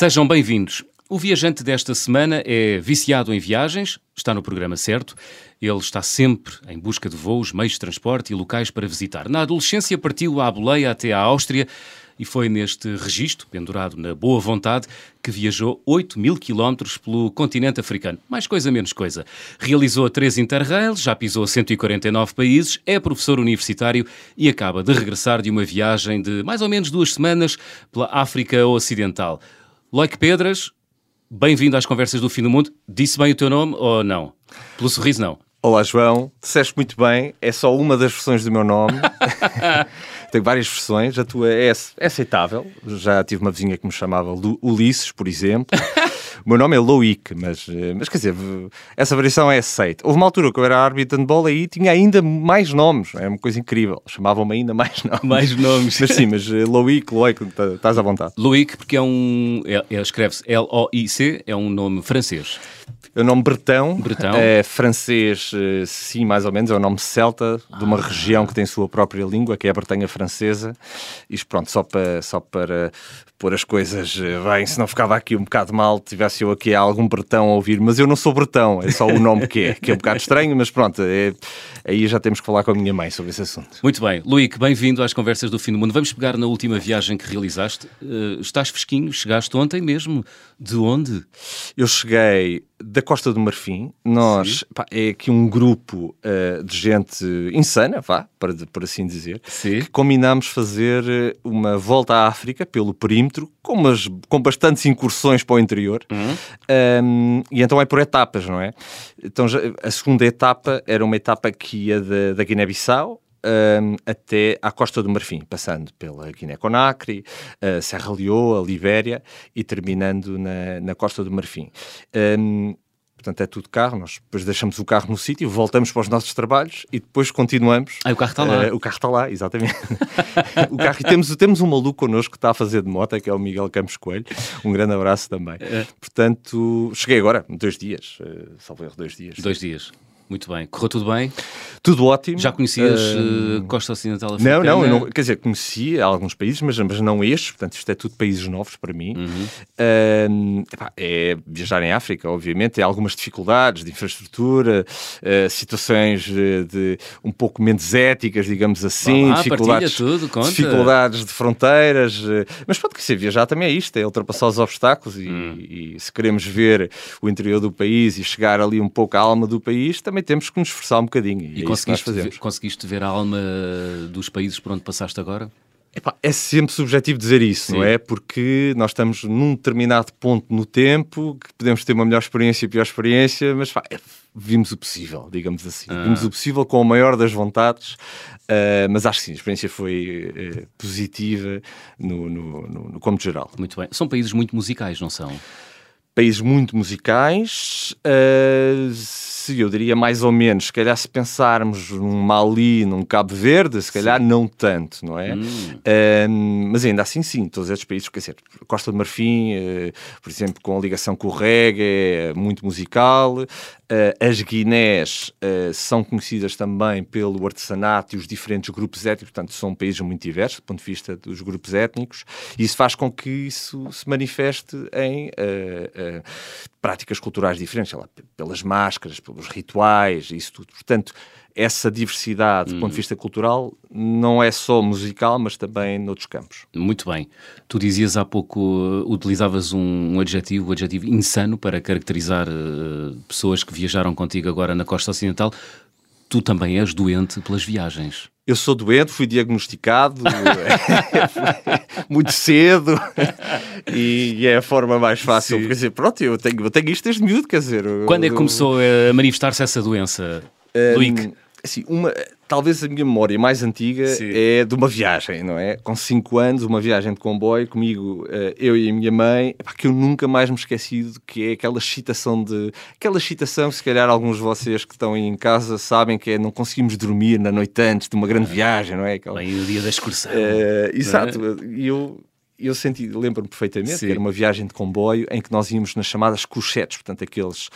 Sejam bem-vindos. O viajante desta semana é viciado em viagens, está no programa certo. Ele está sempre em busca de voos, meios de transporte e locais para visitar. Na adolescência partiu à boleia até à Áustria e foi neste registro, pendurado na boa vontade, que viajou 8 mil quilómetros pelo continente africano. Mais coisa, menos coisa. Realizou três interrails, já pisou 149 países, é professor universitário e acaba de regressar de uma viagem de mais ou menos duas semanas pela África Ocidental. Loic Pedras, bem-vindo às Conversas do Fim do Mundo. Disse bem o teu nome ou não? Pelo sorriso, não. Olá, João. Disseste muito bem. É só uma das versões do meu nome. Tenho várias versões. A tua é, é aceitável. Já tive uma vizinha que me chamava Ulisses, por exemplo. O meu nome é Loic, mas, eh, mas quer dizer, essa variação é aceita. Houve uma altura que eu era árbitro de handball e tinha ainda mais nomes. É uma coisa incrível. Chamavam-me ainda mais nomes. Mais nomes. Mas sim, mas eh, Loic, Loic, tá, estás à vontade. Loic, porque é um. É, é, Escreve-se L-O-I-C, é um nome francês. É o nome Bretão, Bretão. É francês, eh, sim, mais ou menos, é o nome celta de uma ah. região que tem sua própria língua, que é a Bretanha Francesa. Isto, pronto, só para, só para pôr as coisas eh, bem, se não ficava aqui um bocado mal, tivesse eu aqui algum bretão a ouvir, mas eu não sou bretão, é só o nome que é, que é um bocado estranho, mas pronto, é, aí já temos que falar com a minha mãe sobre esse assunto. Muito bem. Luíque, bem-vindo às Conversas do Fim do Mundo. Vamos pegar na última viagem que realizaste. Uh, estás fresquinho, chegaste ontem mesmo. De onde? Eu cheguei da Costa do Marfim. Nós, pá, é aqui um grupo uh, de gente insana, vá, para, por assim dizer, Sim. que combinamos fazer eh, uma volta à África pelo perímetro, com, umas, com bastantes incursões para o interior. Uhum. Um, e então é por etapas, não é? Então já, a segunda etapa era uma etapa que ia da, da Guiné-Bissau um, até à Costa do Marfim, passando pela Guiné-Conakry, uh, Serra Leoa, Libéria e terminando na, na Costa do Marfim. Um, Portanto, é tudo carro, nós depois deixamos o carro no sítio, voltamos para os nossos trabalhos e depois continuamos. Ah, o carro está lá. Uh, o carro está lá, exatamente. o carro, e temos, temos um maluco connosco que está a fazer de moto, que é o Miguel Campos Coelho. Um grande abraço também. É. Portanto, cheguei agora, dois dias, uh, salvo erro, dois dias. Dois dias. Muito bem. Correu tudo bem? Tudo ótimo. Já conhecias uh, Costa Ocidental Africana? Não, não, não, quer dizer, conhecia alguns países, mas, mas não estes, portanto isto é tudo países novos para mim. Uhum. Uh, epá, é viajar em África, obviamente, é algumas dificuldades de infraestrutura, uh, situações de, de, um pouco menos éticas, digamos assim, lá, dificuldades, tudo, dificuldades de fronteiras, mas pode que ser viajar também é isto, é ultrapassar os obstáculos e, hum. e, se queremos ver o interior do país e chegar ali um pouco à alma do país, também também temos que nos esforçar um bocadinho. E, e é conseguiste, ver, conseguiste ver a alma dos países por onde passaste agora? Epá, é sempre subjetivo dizer isso, Sim. não é? Porque nós estamos num determinado ponto no tempo que podemos ter uma melhor experiência e pior experiência, mas pá, é, vimos o possível, digamos assim. Ah. Vimos o possível com a maior das vontades, uh, mas acho que sim, a experiência foi uh, positiva no, no, no, no como geral. Muito bem. São países muito musicais, não são? Países muito musicais. Uh, eu diria mais ou menos, se calhar se pensarmos num Mali, num Cabo Verde, se calhar sim. não tanto, não é? Hum. Uh, mas ainda assim, sim, todos estes países, quer dizer, Costa do Marfim, uh, por exemplo, com a ligação com o reggae, é muito musical. Uh, as Guinés eh, são conhecidas também pelo artesanato e os diferentes grupos étnicos, portanto, são países muito diversos do ponto de vista dos grupos étnicos, e isso faz com que isso se manifeste em práticas culturais diferentes, lá, pelas máscaras, pelos rituais, isso tudo. Portanto, essa diversidade, do ponto de hum. vista cultural, não é só musical, mas também noutros campos. Muito bem. Tu dizias há pouco, uh, utilizavas um, um, adjetivo, o um adjetivo insano, para caracterizar uh, pessoas que viajaram contigo agora na costa ocidental. Tu também és doente pelas viagens. Eu sou doente, fui diagnosticado muito cedo e, é a forma mais fácil. Sim. Quer dizer, pronto, eu tenho, eu tenho isto desde miúdo, quer dizer. Quando é que começou a manifestar-se essa doença, um, Assim, uma, talvez a minha memória mais antiga Sim. é de uma viagem, não é? Com 5 anos, uma viagem de comboio comigo, eh, eu e a minha mãe, que eu nunca mais me esqueci do que é aquela excitação de. Aquela excitação, se calhar alguns de vocês que estão aí em casa sabem que é não conseguimos dormir na noite antes de uma grande viagem, não é? Aquela... Bem, o dia da excursão. Uh, exato. E eu eu senti, lembro-me perfeitamente Sim. que era uma viagem de comboio em que nós íamos nas chamadas cochetes, portanto, aqueles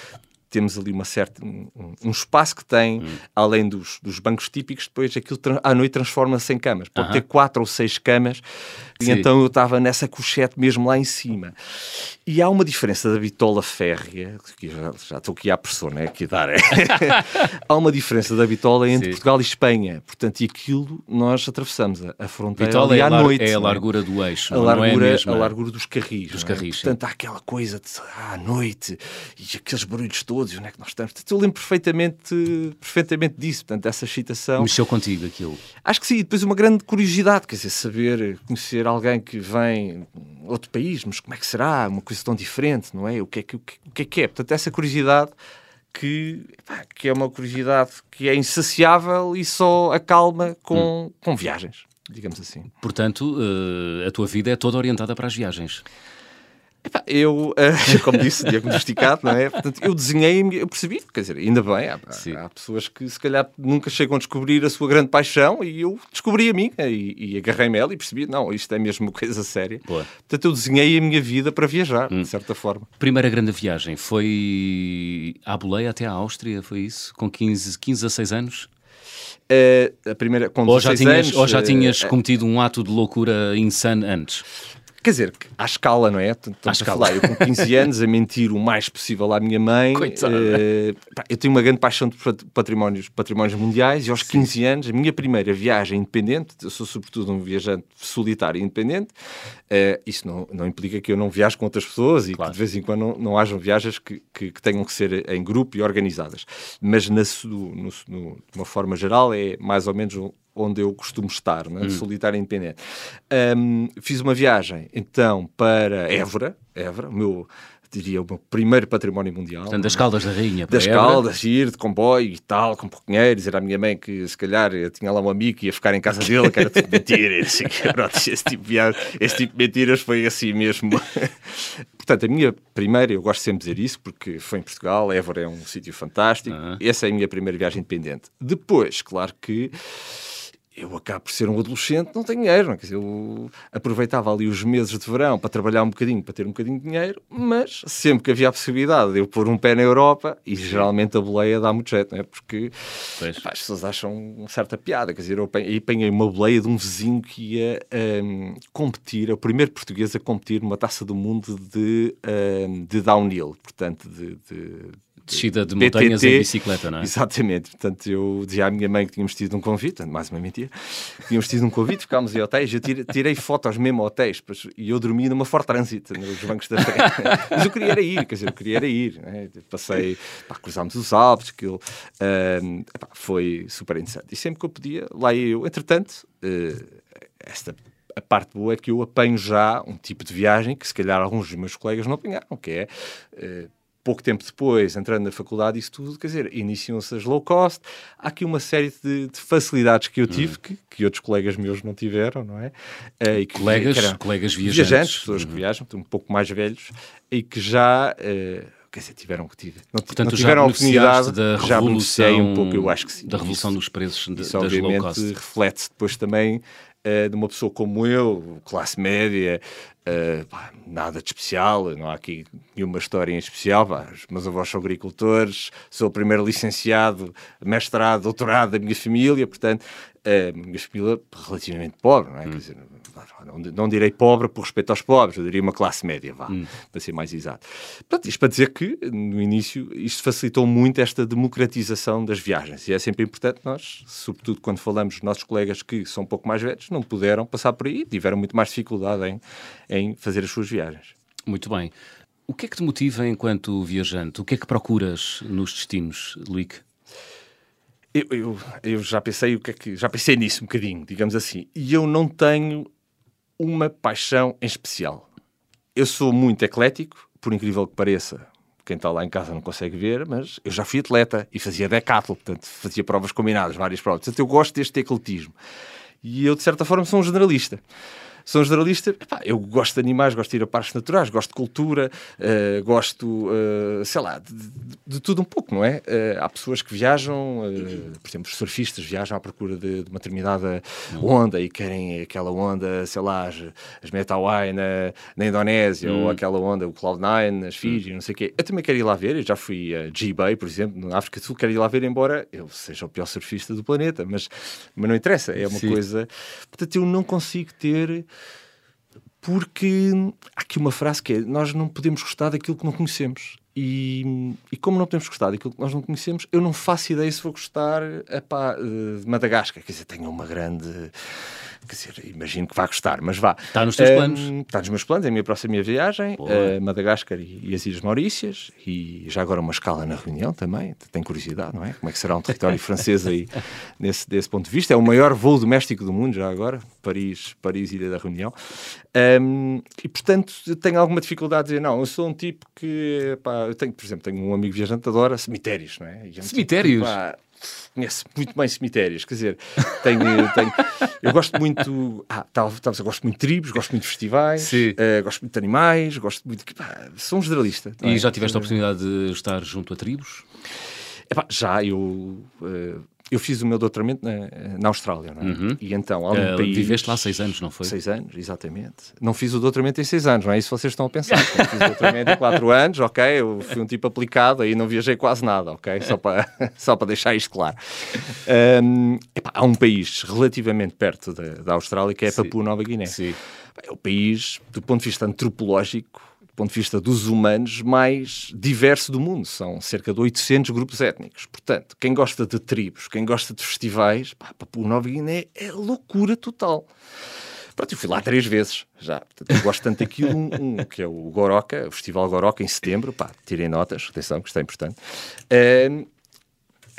temos ali uma certa, um, um espaço que tem, hum. além dos, dos bancos típicos, depois aquilo à noite transforma-se em camas. Pode uh -huh. ter quatro ou seis camas, Sim. e então eu estava nessa cochete mesmo lá em cima. E há uma diferença da bitola férrea, que já, já estou aqui à pressão, né? Aqui dar, é. há uma diferença da bitola entre Sim. Portugal e Espanha. Portanto, e aquilo nós atravessamos a, a fronteira bitola é à noite. É a largura do eixo, a largura, é a, a largura dos carris. Dos carris Portanto, há aquela coisa de à noite e aqueles barulhos todos, onde é que nós estamos? Portanto, eu lembro perfeitamente, perfeitamente disso, portanto, essa excitação. Mexeu contigo aquilo? Acho que sim, depois uma grande curiosidade, quer dizer, saber, conhecer alguém que vem de outro país, mas como é que será? Uma coisa tão diferente, não é? O que é que, o que, é, que é? Portanto, essa curiosidade que, pá, que é uma curiosidade que é insaciável e só acalma com, hum. com viagens, digamos assim. Portanto, uh, a tua vida é toda orientada para as viagens. Eu, como disse, diagnosticado, não é? Portanto, eu desenhei e eu percebi, quer dizer, ainda bem, há, há, pessoas que se calhar nunca chegam a descobrir a sua grande paixão e eu descobri a minha e, e agarrei-me ela e percebi, não, isto é mesmo uma coisa séria. Boa. Portanto, eu desenhei a minha vida para viajar, hum. de certa forma. Primeira grande viagem foi à boleia até à Áustria, foi isso? Com 15, 15 a 6 anos? Uh, a primeira, com ou já tinhas, anos, ou já tinhas uh, cometido um ato de loucura insano antes? Quer dizer, à escala, não é? Estamos à escala. Falar, eu com 15 anos a mentir o mais possível à minha mãe. Uh, eu tenho uma grande paixão de patrimónios, patrimónios mundiais e aos Sim. 15 anos, a minha primeira viagem independente, eu sou sobretudo um viajante solitário e independente, uh, isso não, não implica que eu não viaje com outras pessoas e claro. que de vez em quando não, não hajam viagens que, que, que, tenham que ser em grupo e organizadas. Mas na, no, no, de uma forma geral é mais ou menos onde eu costumo estar, né? hum. solitário e independente. Um, fiz uma viagem, então, para Évora, Évora, o meu diria, o meu primeiro património mundial. Portanto, das Caldas da Rainha. Das Caldas, ir de comboio e tal, com porquinheiros, dizer à minha mãe que se calhar tinha lá um amigo que ia ficar em casa dele, que era tudo mentira, assim, pronto, esse tipo de esse tipo de mentiras foi assim mesmo. Portanto, a minha primeira, eu gosto sempre de dizer isso, porque foi em Portugal, Évora é um sítio fantástico, essa é a minha primeira viagem independente. Depois, claro que eu acabo por ser um adolescente, não tenho dinheiro. Não? É? Quer dizer, eu aproveitava ali os meses de verão para trabalhar um bocadinho, para ter um bocadinho de dinheiro, mas sempre que havia a possibilidade de eu pôr um pé na Europa, e geralmente a boleia dá muito jeito, não é? porque pá, as pessoas acham uma certa piada. Quer dizer, eu apanhei uma boleia de um vizinho que ia um, competir, é o primeiro português a competir numa taça do mundo de, um, de downhill, portanto, de, de descida de montanhas BTT, em bicicleta, não é? Exatamente. Portanto, eu dizia à minha mãe que tínhamos tido um convite, mais uma mentira, tínhamos tido um convite, ficámos em hotéis, eu tirei, tirei fotos mesmo a hotéis, e eu dormi numa Ford Transit, nos bancos da frente. Mas eu queria era ir, quer dizer, eu queria era ir. Né? Passei, pá, cruzámos os Alpes, aquilo uh, epá, foi super interessante. E sempre que eu podia, lá ia eu. Entretanto, uh, esta a parte boa é que eu apanho já um tipo de viagem que se calhar alguns dos meus colegas não apanharam, que é uh, pouco tempo depois, entrando na faculdade, isso tudo, quer dizer, iniciam-se as low cost. Há aqui uma série de, de facilidades que eu tive, uhum. que, que outros colegas meus não tiveram, não é? Uh, e que, colegas, que colegas viajantes. Viajantes, pessoas uhum. que viajam, um pouco mais velhos, e que já... Uh, quer dizer, tiveram que tive, não, Portanto, não tiveram a oportunidade, da já beneficiei um pouco, eu acho que sim. Da revolução isso, dos preços de, isso, das obviamente, low cost. reflete-se depois também uh, de uma pessoa como eu, classe média, Uh, pá, nada de especial, não há aqui nenhuma história em especial. Pá, os meus avós são agricultores, sou o primeiro licenciado, mestrado, doutorado da minha família, portanto, a minha família relativamente pobre, não é? Hum. Quer dizer, não, não, direi pobre por respeito aos pobres, eu diria uma classe média, vá, hum. para ser mais exato. Portanto, isto para dizer que, no início, isto facilitou muito esta democratização das viagens. E é sempre importante nós, sobretudo quando falamos dos nossos colegas que são um pouco mais velhos, não puderam passar por aí, tiveram muito mais dificuldade em, em fazer as suas viagens. Muito bem. O que é que te motiva enquanto viajante? O que é que procuras nos destinos, Luíque? Eu, eu, eu, já pensei o que é que já pensei nisso um bocadinho, digamos assim. E eu não tenho uma paixão em especial. Eu sou muito eclético, por incrível que pareça. Quem está lá em casa não consegue ver, mas eu já fui atleta e fazia decathlon, portanto fazia provas combinadas, várias provas. Portanto, eu gosto deste ecletismo. E eu, de certa forma, sou um generalista. Sou um generalista, epá, eu gosto de animais, gosto de ir a parques naturais, gosto de cultura, uh, gosto, uh, sei lá, de, de, de, tudo um pouco, não é? Uh, há pessoas que viajam, por exemplo, os surfistas viajam à procura de, de uma determinada onda e querem aquela onda, sei lá, as, as Metawai na, na Indonésia ou aquela onda, o Cloud9 nas Fiji, não sei o quê. Eu também quero ir lá ver, eu já fui a G-Bay, por exemplo, na África do Sul, quero ir lá ver, embora eu seja o pior surfista do planeta, mas, mas não interessa, é uma Sim. coisa. Portanto, eu não consigo ter. Porque há aqui uma frase que é: nós não podemos gostar daquilo que não conhecemos. E, e, como não podemos gostar daquilo que nós não conhecemos, eu não faço ideia se vou gostar epá, de Madagascar. Quer dizer, tenho uma grande quer dizer, imagino que vá gostar, mas vá. Está nos teus uh, planos? Está nos meus planos, é a minha próxima viagem, uh, Madagascar e, e, as Ilhas Maurícias, e já agora uma escala na reunião também, tenho curiosidade, não é? Como é que será um território francês aí, nesse, desse ponto de vista. É o maior voo doméstico do mundo, já agora, Paris, Paris Ilha da Reunião. Um, e, portanto, tenho alguma dificuldade de dizer, não, eu sou um tipo que, pá, eu tenho, por exemplo, tenho um amigo viajante que adora cemitérios, não é? cemitérios? Tipo, pá, conhece muito bem cemitérios, quer dizer, tenho, tenho, eu gosto muito, ah, tal, tal, eu gosto muito de tribos, gosto muito de festivais, uh, gosto muito de animais, gosto muito de, pá, sou um generalista. E é? já tiveste a oportunidade de estar junto a tribos? Epá, já, eu uh, eu fiz o meu doutoramento na, na Austrália, não é? Uhum. E então, há um uh, país... Viveste lá seis anos, não foi? Seis anos, exatamente. Não fiz o doutoramento em seis anos, não é isso que vocês estão a pensar. fiz o doutoramento em quatro anos, ok? Eu fui um tipo aplicado e não viajei quase nada, ok? Só para, só para deixar isto claro. Um, epá, há um país relativamente perto da, da Austrália que é Papua Nova Guiné. Sim. É o país, do ponto de vista antropológico, do ponto de vista dos humanos, mais diverso do mundo. São cerca de 800 grupos étnicos. Portanto, quem gosta de tribos, quem gosta de festivais, pá, Papua Nova Guiné é loucura total. Pronto, eu fui lá três vezes já. Portanto, eu gosto tanto daquilo, um, um, que é o Goroca, o Festival Goroca, em setembro. Pá, tirem notas, atenção, que isto é importante.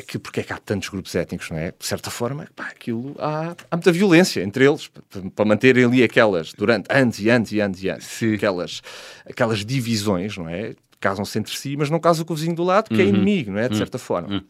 Que, porque é que há tantos grupos étnicos, não é? De certa forma, pá, aquilo há, há muita violência entre eles para, manterem ali aquelas, durante anos e anos e anos e anos, aquelas, aquelas divisões, não é? Casam-se entre si, mas não casam com o vizinho do lado, que é uhum. é inimigo, não é? De uhum. certa forma. Uhum.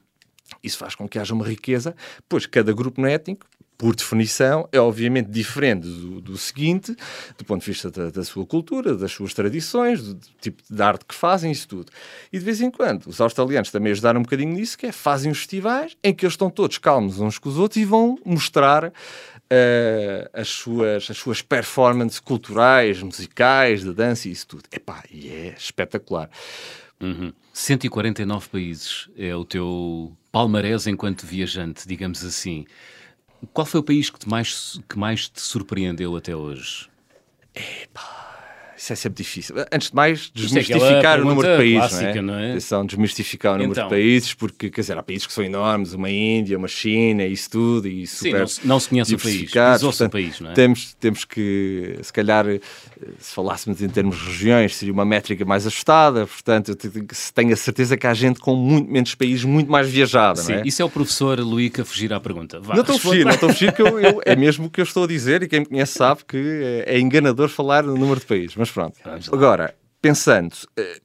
Isso faz com que haja uma riqueza, pois cada grupo étnico por definição, é obviamente diferente do, do seguinte, do ponto de vista da, da, sua cultura, das suas tradições, do, tipo de arte que fazem, isso tudo. E de vez em quando, os australianos também ajudaram um bocadinho nisso, que é fazem os festivais em que eles estão todos calmos uns com os outros e vão mostrar uh, as, suas, as suas performances culturais, musicais, de dança e isso tudo. Epá, e é espetacular. Uhum. 149 países é o teu palmarés enquanto viajante, digamos assim. Qual foi o país que, mais, que mais te surpreendeu até hoje? Epá isso é sempre difícil. Antes de mais, é desmistificar é o número de países. Clássica, não é? Não é? São desmistificar o número então. de países, porque quer dizer, há países que são enormes, uma Índia, uma China, isso tudo, e super Sim, não, não se conhece o país, mas o país, não é? Temos, temos que, se calhar, se falássemos em termos de regiões, seria uma métrica mais ajustada, portanto, eu tenho a certeza que há gente com muito menos países, muito mais viajada, Sim, é? isso é o professor Luíca fugir à pergunta. Vá, não estou a fugir, não estou a fugir, que eu, eu, é mesmo o que eu estou a dizer, e quem me conhece sabe que é, é enganador falar no número de países, mas pronto. Agora, pensando, eh,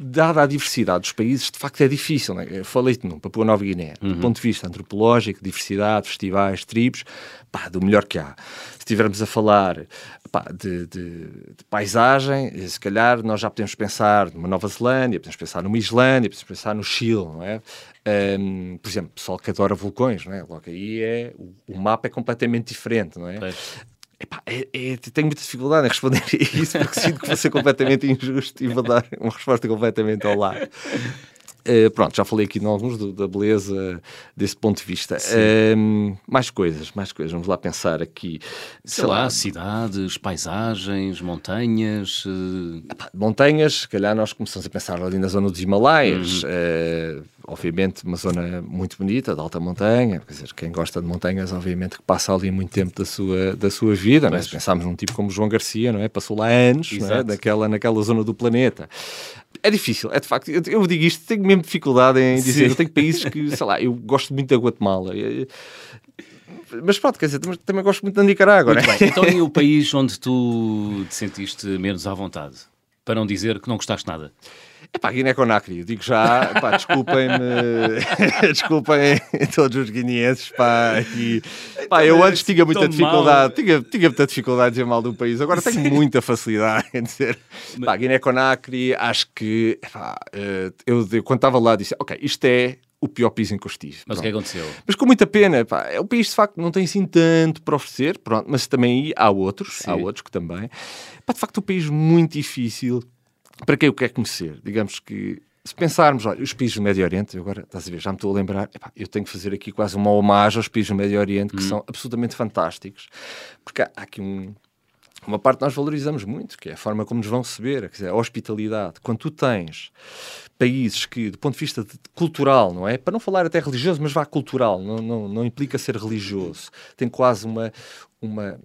dada a diversidade dos países, de facto é difícil. Né? Falei-te no Papua Nova Guiné, uhum. do ponto de vista antropológico, diversidade, festivais, tribos, pá, do melhor que há. Se estivermos a falar pá, de, de, de, paisagem, eh, se calhar nós já podemos pensar numa Nova Zelândia, podemos pensar numa Islândia, podemos pensar no Chile, não é? Um, por exemplo, pessoal que adora vulcões, não é? Logo aí é, o, o mapa é completamente diferente, não é? Epá, é, é, tenho muita dificuldade em responder a isso porque sinto que vou ser completamente injusto e vou dar uma resposta completamente ao lado. Uh, pronto, já falei aqui de alguns do, da beleza desse ponto de vista. Uh, mais coisas, mais coisas. Vamos lá pensar aqui. Sei, sei lá, lá, cidades, paisagens, montanhas. Uh... Epá, montanhas, se calhar nós começamos a pensar ali na zona dos Himalaias. Uhum obviamente uma zona muito bonita, de alta montanha, quer dizer, quem gosta de montanhas, obviamente que passa ali muito tempo da sua, da sua vida, não é? se pensarmos num tipo como João Garcia, não é? passou lá anos é? Daquela, naquela zona do planeta. É difícil, é de facto, eu, eu digo isto, tenho mesmo dificuldade em dizer, Sim. eu tenho países que, sei lá, eu gosto muito da Guatemala, mas pronto, quer dizer, também, também gosto muito da Nicarágua. Muito é? bem. Então, e o país onde tu te sentiste menos à vontade? Para não dizer que não gostaste nada? Epá, Guiné-Conakry, digo já, epá, desculpem-me, desculpem todos os guineenses, pá, e, pá, eu antes tinha muita dificuldade, tinha, tinha muita dificuldade em dizer mal do país, agora tenho muita facilidade em dizer, pá, Guiné-Conakry, acho que, epá, eh, eu, eu quando estava lá disse, ok, isto é o pior país em que eu estive. Mas o que aconteceu? Mas com muita pena, pá, é o país de facto não tem assim tanto para oferecer, pronto, mas também há outros, Sim. há outros que também. Pá, de facto, um país muito difícil, para quem eu quero conhecer. Digamos que se pensarmos, olha, os países do Médio Oriente, agora estás a ver, já me estou a lembrar, epá, eu tenho que fazer aqui quase uma homenagem aos países do Médio Oriente que hum. são absolutamente fantásticos, porque há, há aqui um, uma parte que nós valorizamos muito, que é a forma como nos vão receber, quer dizer, a hospitalidade. Quando tu tens países que, do ponto de vista de, cultural, não é? Para não falar até religioso, mas vá cultural, não, não, não implica ser religioso, tem quase uma, uma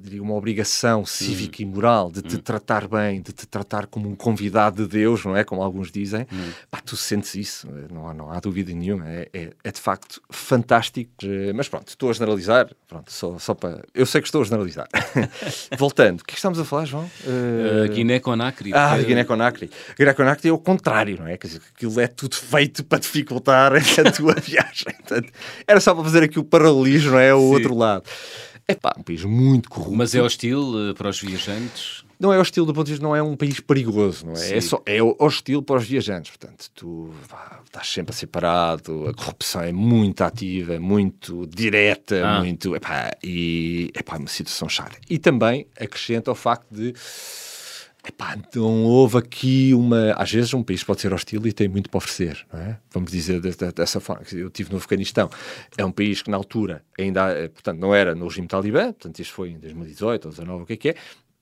diria, uma obrigação cívica hum. e moral de te hum. tratar bem, de te tratar como um convidado de Deus, não é? Como alguns dizem. Hum. Pá, tu sentes isso, não há, não há dúvida nenhuma. É, é, é, de facto fantástico. Eh, mas pronto, estou a generalizar. Pronto, só, só para. Eu sei que estou a generalizar. Voltando, o que é estamos a falar, João? Uh... Uh, Guiné-Conakry. Ah, Guiné-Conakry. Guiné-Conakry é o contrário, não é? Quer dizer, aquilo é tudo feito para dificultar a tua viagem. Portanto, era só para fazer aqui o paralelismo, não é? O Sim. outro lado. É pá, um país muito corrupto. Mas é hostil uh, para os viajantes? Não é hostil do ponto de vista, não é um país perigoso, não é? É, só, é hostil para os viajantes. Portanto, tu pá, estás sempre separado, a corrupção é muito ativa, muito direta, ah. muito. Epá, e é uma situação chata. E também acrescenta o facto de Epá, então houve aqui uma. Às vezes um país pode ser hostil e tem muito para oferecer, não é? Vamos dizer dessa forma. Eu estive no Afeganistão, é um país que na altura ainda, eh, portanto, não era no regime talibã, portanto, isto foi em 2018 ou 2019, o que é que é?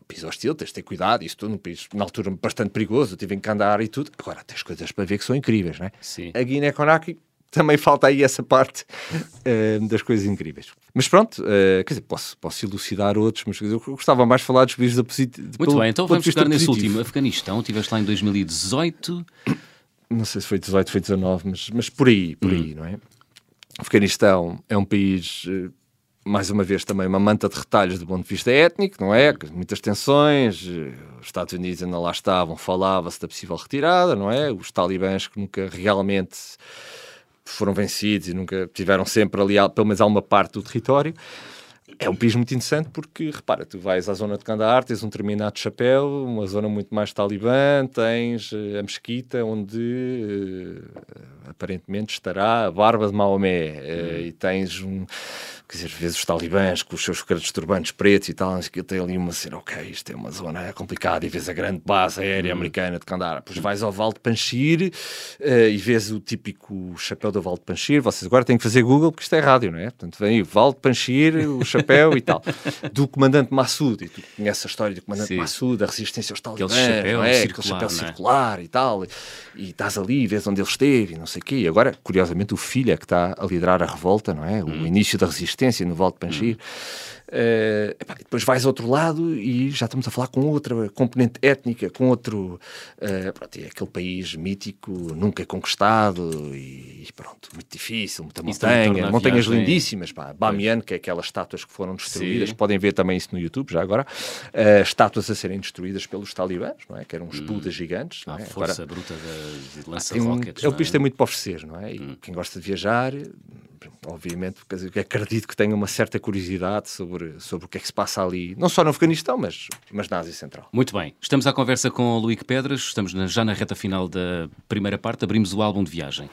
Um país hostil, tens de ter cuidado, isso tudo, um país na altura bastante perigoso, eu estive em Kandahar e tudo. Agora tens coisas para ver que são incríveis, não é? Sim. A Guiné-Conakry também falta aí essa parte uh, das coisas incríveis. Mas pronto, uh, quer dizer, posso, posso elucidar outros, mas eu gostava mais de falar dos países da positivo. Muito pelo, bem, então vamos ficar nesse último. Afeganistão, estiveste lá em 2018. Não sei se foi 18, foi 19, mas, mas por aí, por hum. aí, não é? Afeganistão é um país, eh, mais uma vez, também uma manta de retalhos do ponto de vista étnico, não é? Muitas tensões, os Estados Unidos ainda lá estavam, falava-se da possível retirada, não é? Os talibãs que nunca realmente foram vencidos e nunca tiveram sempre ali, pelo menos alguma parte do território. É um país muito interessante porque, repara, tu vais à zona de Kandahar, tens um determinado chapéu, uma zona muito mais talibã, tens uh, a mesquita onde uh, aparentemente estará a barba de Maomé uh, e tens um quer dizer, vezes os talibãs com os seus grandes turbantes pretos e tal, que tem ali uma cena, ok, isto é uma zona complicada, e vês a grande base aérea uhum. americana de Kandahar, depois vais ao Val de Panchir uh, e vês o típico chapéu do Val de Panchir, vocês agora têm que fazer Google porque isto é rádio, não é? Portanto, vem o Val de Panchir, o chapéu e tal, do comandante Massoud, e tu conheces a história do comandante Sim. Massoud, a resistência aos talibãs, aquele chapéu, é? circular, aquele chapéu é? circular e tal, e, e estás ali, vês onde ele esteve e não sei o quê, e agora, curiosamente, o filho é que está a liderar a revolta, não é? O hum. início da resistência no Val de Panchir. Hum. Uh, epá, depois vais ao outro lado e já estamos a falar com outra componente étnica, com outro. Uh, pronto, é aquele país mítico, nunca conquistado e, pronto, muito difícil, muita montanha, montanhas viagem. lindíssimas. Pá, Bamiyan, que é aquelas estátuas que foram destruídas, Sim. podem ver também isso no YouTube já agora. Uh, estátuas a serem destruídas pelos talibãs, não é? que eram uns hum. budas gigantes. Não é? A força agora, bruta de, de lança-rockets. Um, é o país tem muito para oferecer, não é? E hum. quem gosta de viajar obviamente, acredito que tenha uma certa curiosidade sobre, sobre o que é que se passa ali, não só no Afeganistão, mas, mas na Ásia Central. Muito bem. Estamos à conversa com o Luís Pedras, estamos já na reta final da primeira parte, abrimos o álbum de viagem.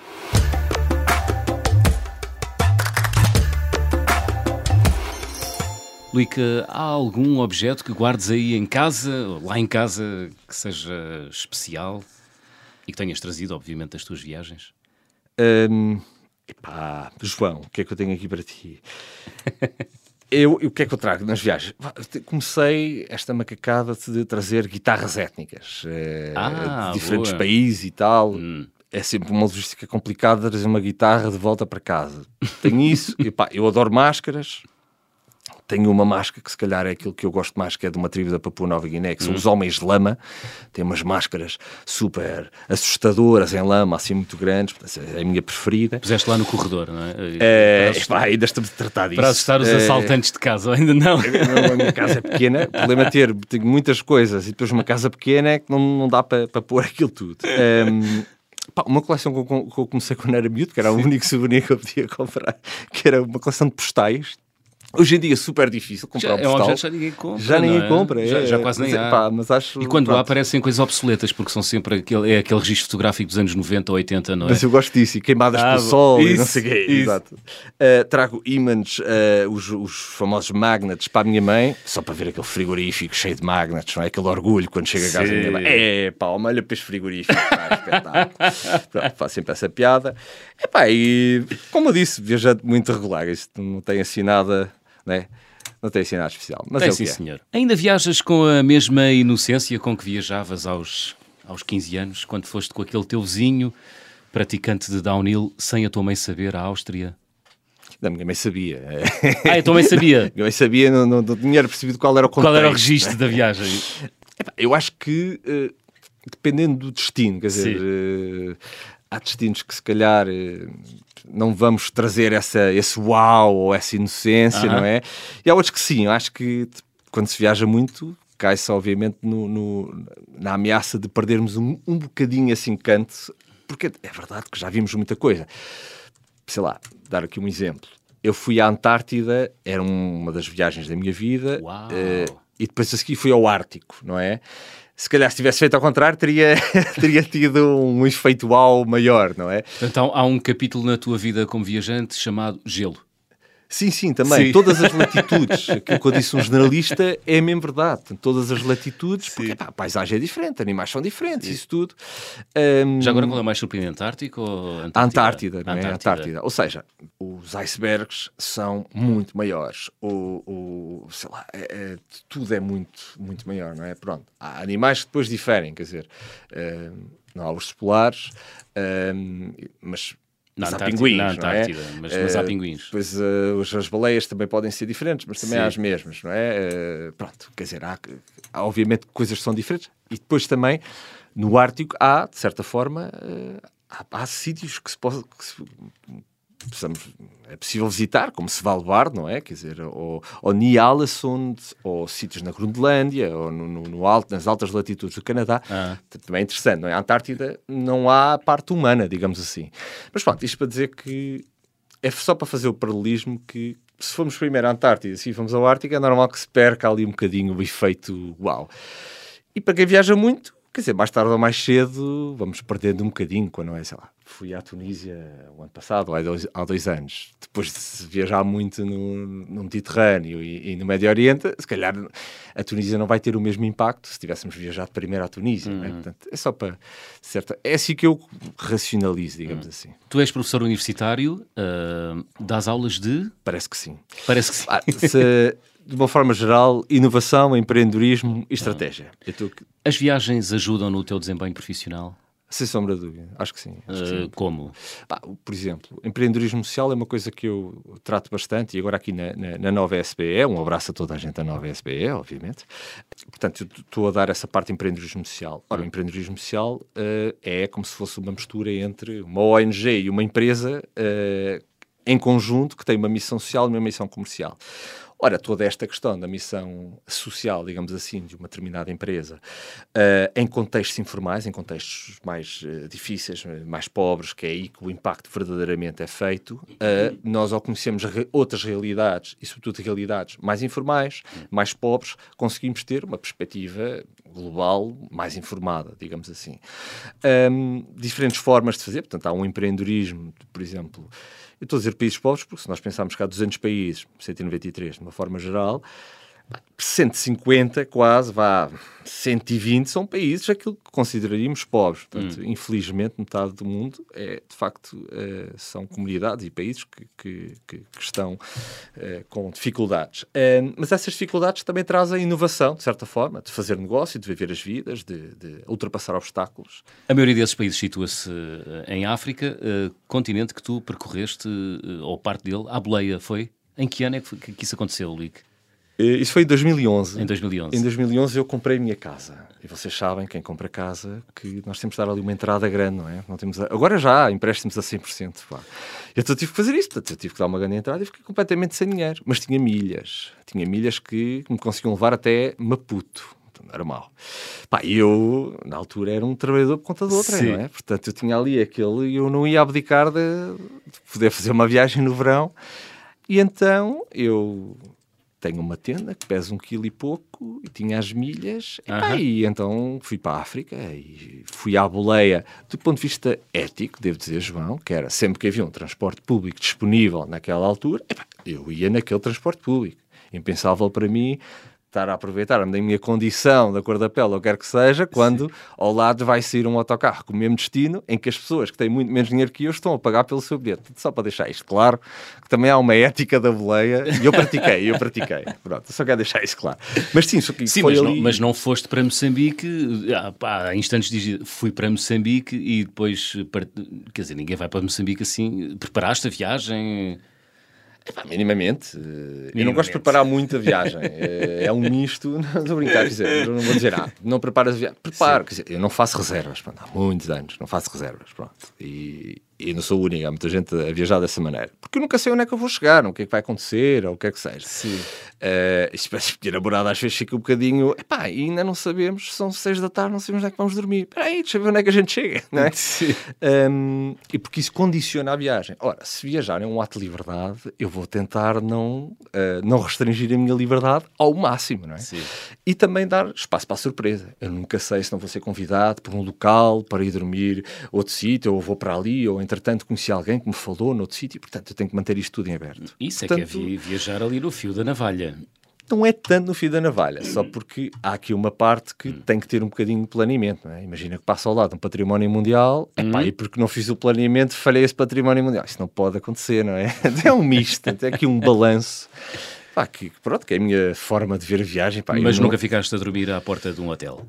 Luíca, há algum objeto que guardes aí em casa, lá em casa, que seja especial e que tenhas trazido, obviamente, das tuas viagens? Um, Epá, João, o que é que eu tenho aqui para ti? eu, o que é que eu trago nas viagens? Comecei esta macacada de trazer guitarras étnicas eh, ah, de diferentes boa. países e tal. Hum. É sempre uma logística complicada trazer uma guitarra de volta para casa. Tenho isso, epá, eu adoro máscaras, tenho uma máscara que se calhar é aquilo que eu gosto mais, que é de uma tribo da Papua Nova Guiné, que são os homens de lama, têm umas máscaras super assustadoras em lama, assim muito grandes, é a minha preferida. Puseste lá no corredor, não é? é para ainda estamos a tratar disso. Para assustar os assaltantes de casa, ainda não. A minha casa é pequena, o problema é ter tenho muitas coisas e depois uma casa pequena é que não, não dá para, para pôr aquilo tudo. Um, Pá, uma coleção que eu, que eu, comecei quando era miúdo, que era o único souvenir que eu podia comprar, que era uma coleção de postais Hoje em dia é super difícil comprar já, um postal. É já ninguém compra. Já ninguém é? compra. É, já, já, quase nem há. Pá, mas acho, e quando pronto. há aparecem coisas obsoletas, porque são sempre aquele, é aquele registro fotográfico dos anos 90 ou 80, não é? Mas eu gosto disso, e queimadas ah, pelo sol isso, e não sei o quê. Exato. Uh, trago ímãs, uh, os, os, famosos magnets para a minha mãe, só para ver aquele frigorífico cheio de magnets, não é? Aquele orgulho quando chega a casa da minha mãe. É, pá, olha para este frigorífico, pá, espetáculo. Pronto, faço sempre essa piada. É pá, e como eu disse, viajando muito regular, isto não tem assim nada, né? não tem assim nada especial. Mas tem é sim, senhor. Ainda viajas com a mesma inocência com que viajavas aos, aos 15 anos, quando foste com aquele teu vizinho praticante de downhill, sem a tua mãe saber, à Áustria? Não, minha mãe sabia. Ah, a tua mãe sabia? minha mãe sabia, não, não, não tinha percebido qual era o contexto. Qual era o registro da viagem? Eu acho que, uh, dependendo do destino, quer dizer, uh, há destinos que se calhar uh, não vamos trazer essa, esse uau ou essa inocência, não é? E há outros que sim, eu acho que quando se viaja muito, cai-se obviamente no, no, na ameaça de perdermos um, um bocadinho esse encanto, porque é verdade que já vimos muita coisa. Sei lá, dar aqui um exemplo. Eu fui à Antártida, era uma das viagens da minha vida, uh, e depois a seguir fui ao Ártico, não é? se calhar se tivesse feito ao contrário, teria, teria tido um efeito maior, não é? Então há um capítulo na tua vida como viajante chamado Gelo. Sim, sim, também. Sim. Todas as latitudes. Aquilo que eu disse um jornalista é mesmo verdade. Todas as latitudes, porque pá, a paisagem é diferente, animais são diferentes, sim. isso tudo. Um... Já agora qual é mais surpreendente, Ártico ou Antártida? A Antártida, não é? Antártida. Antártida. Ou seja, os icebergs são muito maiores. O, o sei lá, é, é, tudo é muito, muito maior, não é? Pronto. Há animais que depois diferem, quer dizer, um, não há ursos polares, um, mas na há pinguins, na Antártida, é? mas, mas, há eh, pinguins. Pois uh, as baleias também podem ser diferentes, mas também Sim. há as mesmas, não é? Uh, pronto, quer dizer, há, há, obviamente coisas que são diferentes e depois também no Ártico há, de certa forma, uh, há, há, sítios que se, pode, que se precisamos, é possível visitar, como Svalbard, não é? Quer dizer, ou, ou Ny-Ålesund, ou sítios na Groenlândia, ou no, no, no, alto, nas altas latitudes do Canadá. Ah. Também é interessante, não é? A Antártida não há parte humana, digamos assim. Mas pronto, isto para dizer que é só para fazer o paralelismo que se formos primeiro à Antártida e se fomos ao Ártico, é normal que se perca ali um bocadinho o efeito uau. E para quem viaja muito, quer dizer, mais tarde ou mais cedo vamos perdendo um bocadinho quando é, sei lá, fui à Tunísia o ano passado, há dois, há dois anos, depois de viajar muito no, no Mediterrâneo e, e, no Médio Oriente, se calhar a Tunísia não vai ter o mesmo impacto se tivéssemos viajado primeiro à Tunísia, uhum. é? Portanto, é só para certa, é assim que eu racionalizo, digamos uhum. assim. Tu és professor universitário, uh, das aulas de? Parece que sim. Parece que sim. Ah, se, de uma forma geral, inovação, empreendedorismo e estratégia. Tô... As viagens ajudam no teu desempenho profissional? Sem sombra de dúvida, acho que sim. Acho que sim. Uh, como? Bah, por exemplo, empreendedorismo social é uma coisa que eu trato bastante e agora aqui na, na, na nova SBE, um abraço a toda a gente da nova SBE, obviamente. Portanto, estou a dar essa parte de empreendedorismo social. Ora, o empreendedorismo social uh, é como se fosse uma mistura entre uma ONG e uma empresa uh, em conjunto que tem uma missão social e uma missão comercial. Ora, toda esta questão da missão social, digamos assim, de uma determinada empresa, uh, em contextos informais, em contextos mais uh, difíceis, mais pobres, que é aí que o impacto verdadeiramente é feito, uh, nós ao conhecermos re outras realidades, e sobretudo realidades mais informais, mais pobres, conseguimos ter uma perspectiva global mais informada, digamos assim. Um, diferentes formas de fazer, portanto, há um empreendedorismo, por exemplo, eu estou a dizer países pobres, porque se nós pensarmos que há 200 países, 193 de uma forma geral, 150 quase, vá, 120 são países aquilo que consideraríamos pobres. Portanto, hum. infelizmente, metade do mundo é, de facto, uh, são comunidades e países que, que, que, estão uh, com dificuldades. Uh, mas essas dificuldades também trazem inovação, de certa forma, de fazer negócio, de viver as vidas, de, de ultrapassar obstáculos. A maioria desses países situa-se em África, continente que tu percorreste, ou parte dele, à boleia, foi? Em que ano é que, que isso aconteceu, Lick? Isso foi em 2011. Em 2011. Em 2011 eu comprei a minha casa. E vocês sabem, quem compra casa, que nós temos de dar ali uma entrada grande, não é? Não temos a... Agora já há empréstimos a 100%. Pá. Eu tive que fazer isto. Portanto, eu tive que dar uma grande entrada e fiquei completamente sem dinheiro. Mas tinha milhas. Tinha milhas que me conseguiam levar até Maputo. Não era. Pá, e eu, na altura, era um trabalhador por conta do outro, não é? Portanto, eu tinha ali aquele e eu não ia abdicar de, de poder fazer uma viagem no verão. E então eu tenho uma tenda que pesa um quilo e pouco e tinha as milhas. E, pá, e então fui para a África e fui à boleia. Do ponto de vista ético, devo dizer, João, que era sempre que havia um transporte público disponível naquela altura, epá, eu ia naquele transporte público. Impensável para mim estar a aproveitar-me da minha condição, da cor da pele, ou quer que seja, quando Sim. ao lado vai sair um autocarro com o mesmo destino, em que as pessoas que têm muito menos dinheiro que eu estão a pagar pelo seu bilhete. Só para deixar isto claro, que também há uma ética da boleia, e eu pratiquei, eu pratiquei. Pronto, só quero deixar isso claro. Mas sim, sim mas, ali... não, mas não foste para Moçambique, ah, pá, há instantes diz, fui para Moçambique e depois, quer dizer, ninguém vai para Moçambique assim, preparaste a viagem... Epá, minimamente. minimamente. Eu não gosto de preparar muito a viagem. é, é um misto. Não estou a brincar, quer dizer, não vou dizer, ah, não preparas a viagem. Preparo, quer dizer, eu não faço reservas. Pronto, há muitos anos, não faço reservas. Pronto. E, e não sou o único, há muita gente a viajar dessa maneira. Porque eu nunca sei onde é que eu vou chegar, o que é que vai acontecer, ou o que é que seja. Sim. Uh, isto parece a namorada às vezes fica um bocadinho. Epá, ainda não sabemos, são seis da tarde, não sabemos onde é que vamos dormir. Espera aí, deixa eu ver onde é que a gente chega, não é? Um, e porque isso condiciona a viagem. Ora, se viajar é um ato de liberdade, eu vou tentar não, uh, não restringir a minha liberdade ao máximo, não é? Sim. E também dar espaço para a surpresa. Eu nunca sei se não vou ser convidado por um local para ir dormir outro sítio, ou vou para ali, ou entretanto conheci alguém que me falou noutro sítio, portanto eu tenho que manter isto tudo em aberto. Isso portanto, é que é viajar ali no fio da navalha. Não é tanto no fio da navalha, só porque há aqui uma parte que hum. tem que ter um bocadinho de planeamento. É? Imagina que passa ao lado um património mundial, hum. epá, e porque não fiz o planeamento, falhei esse património mundial. Isso não pode acontecer, não é? É um misto, é aqui um balanço. Pá, que, pronto, que é a minha forma de ver a viagem. Pá, Mas nunca não... ficaste a dormir à porta de um hotel?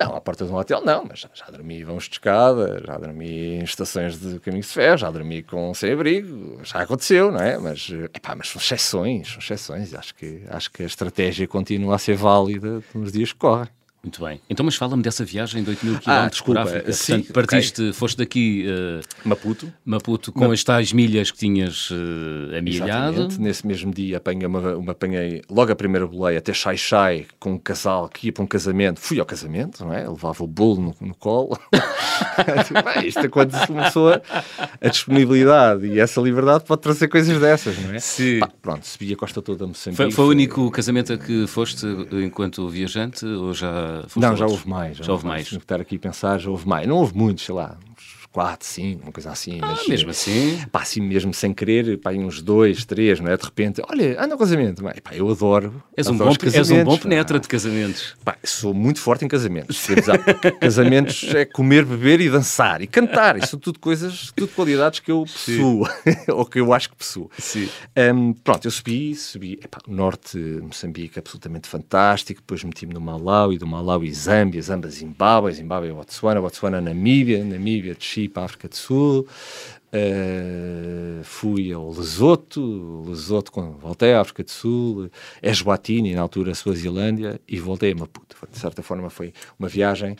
Não, à porta de um hotel não, mas já, já dormi vãos de escada, já dormi em estações de caminhos de ferro, já dormi com sem-abrigo, já aconteceu, não é? Mas, epá, mas são exceções, são exceções. Acho que, acho que a estratégia continua a ser válida nos dias que correm. Muito bem. Então, mas fala-me dessa viagem de 8 mil quilómetros ah, por África. Sim, Portanto, partiste, okay. foste daqui... Uh, Maputo. Maputo, com as tais milhas que tinhas uh, amilhado. Exatamente. Nesse mesmo dia apanhei, uma, uma, apanhei logo a primeira boleia até Xai-Xai com um casal que ia para um casamento. Fui ao casamento, não é? levava o bolo no, no colo. Bem, isto é quando se começou a, a, disponibilidade e essa liberdade pode trazer coisas dessas, não é? Sim. Pá, pronto, subi a costa toda a Moçambique. Foi, foi o único casamento a que foste enquanto viajante ou já não, já houve mais. Já, já houve mais. Se estar aqui a pensar, já houve mais. Não houve muitos, sei lá, 4, 5, uma coisa assim. Ah, mas, mesmo assim? Pá, assim mesmo sem querer, pá, uns 2, 3, não é? De repente, olha, anda ao casamento. Pá, eu adoro. És um, bom, és um bom penetra de casamentos. Pá, sou muito forte em casamentos. casamentos é comer, beber e dançar e cantar. Isso são tudo coisas, tudo qualidades que eu possuo, ou que eu acho que possuo. Sim. Um, pronto, eu subi, subi, epá, norte de Moçambique, absolutamente fantástico. Depois meti-me no Malau e do Malau e Zâmbia, Zâmbia, Zimbábue, Zimbábue, Botsuana, Botsuana, Namíbia, Namíbia, Para a África do Sul, uh, fui ao Lesoto, Lesoto voltei à África do Sul, Eswatini, na altura Suazilândia, e voltei a Maputo. De certa forma foi uma viagem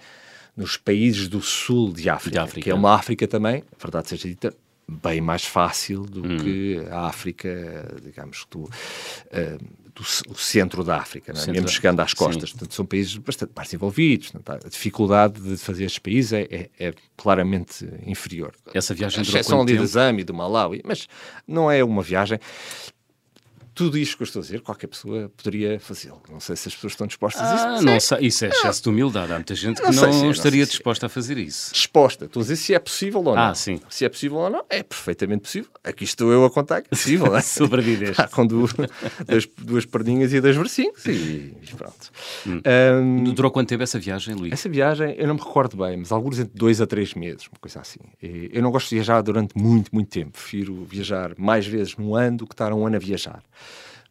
nos países do sul de África, de África. que é uma África também, verdade seja dita, bem mais fácil do hum. que a África, digamos, do, uh, o centro da África, é? mesmo chegando às costas. Portanto, são países bastante mais envolvidos. Portanto, a dificuldade de fazer estes países é, é, é claramente inferior. Essa viagem durou exceção ali de Zâmbia, do Malawi, mas não é uma viagem tudo isto que eu estou a dizer, qualquer pessoa poderia fazê-lo. Não sei se as pessoas estão dispostas ah, a isso. Não sei. Isso é excesso de humildade. Há muita gente que não, não, não estaria não disposta a fazer isso. Disposta. Estou a dizer se é possível ou não. Ah, sim. Se é possível ou não, é perfeitamente possível. Aqui estou eu a contar que é possível. é? Sobreviveste. com duas, duas perninhas e dois versinhos e, e pronto. Hum. Um, Durou quanto tempo essa viagem, Luís? Essa viagem, eu não me recordo bem, mas alguns entre dois a três meses, uma coisa assim. Eu não gosto de viajar durante muito, muito tempo. Prefiro viajar mais vezes no ano do que estar um ano a viajar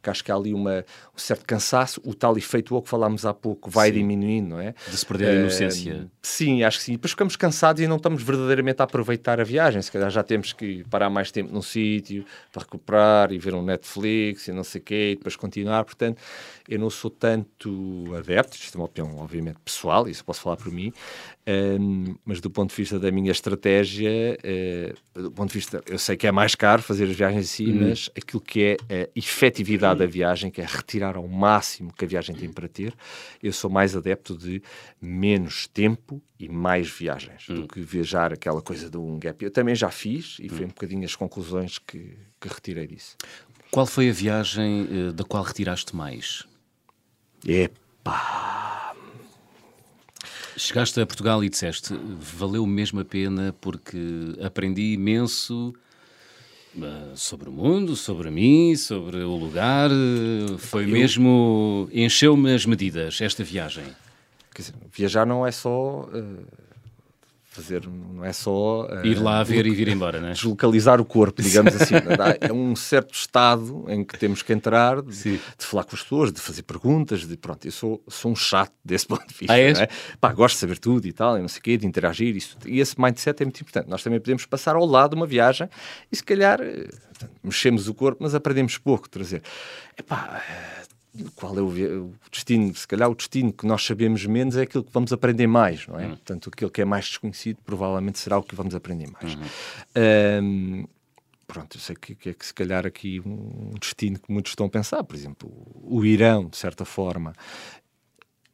porque acho que há ali uma, um certo cansaço, o tal efeito o que falámos há pouco vai sim. diminuindo, não é? De se perder a inocência. Uh, sim, acho que sim. Depois ficamos cansados e não estamos verdadeiramente a aproveitar a viagem. Se calhar já temos que parar mais tempo num sítio para recuperar e ver um Netflix e não sei o quê, e depois continuar. Portanto, eu não sou tanto adepto, isto é uma opinião obviamente pessoal, isso posso falar por mim, um, mas do ponto de vista da minha estratégia, uh, do ponto de vista, eu sei que é mais caro fazer as viagens assim, uhum. mas aquilo que é a efetividade da viagem, que é retirar ao máximo que a viagem tem para ter, eu sou mais adepto de menos tempo e mais viagens uhum. do que viajar aquela coisa de um gap. Eu também já fiz e foi um bocadinho as conclusões que, que retirei disso. Qual foi a viagem uh, da qual retiraste mais? Epá. Chegaste a Portugal e disseste valeu mesmo a pena porque aprendi imenso sobre o mundo, sobre mim, sobre o lugar. Foi Eu... mesmo. encheu-me as medidas esta viagem. Quer dizer, viajar não é só. Uh fazer, não é só uh, ir lá ver e vir embora, né? Deslocalizar o corpo, digamos assim. é um certo estado em que temos que entrar, de, de, falar com as pessoas, de fazer perguntas, de pronto, eu sou, sou um chato desse ponto de vista. Ah, é? Pá, gosto de saber tudo e tal, e não sei o quê, de interagir, isso, e esse mindset é muito importante. Nós também podemos passar ao lado de uma viagem e se calhar eh, mexemos o corpo, mas aprendemos pouco, trazer. Epá, qual é o, o, destino, se calhar o destino que nós sabemos menos é aquilo que vamos aprender mais, não é? Uhum. Portanto, aquilo que é mais desconhecido provavelmente será o que vamos aprender mais. Uhum. Um, pronto, eu sei que, que, é que se calhar aqui um destino que muitos estão a pensar, por exemplo, o Irão, de certa forma,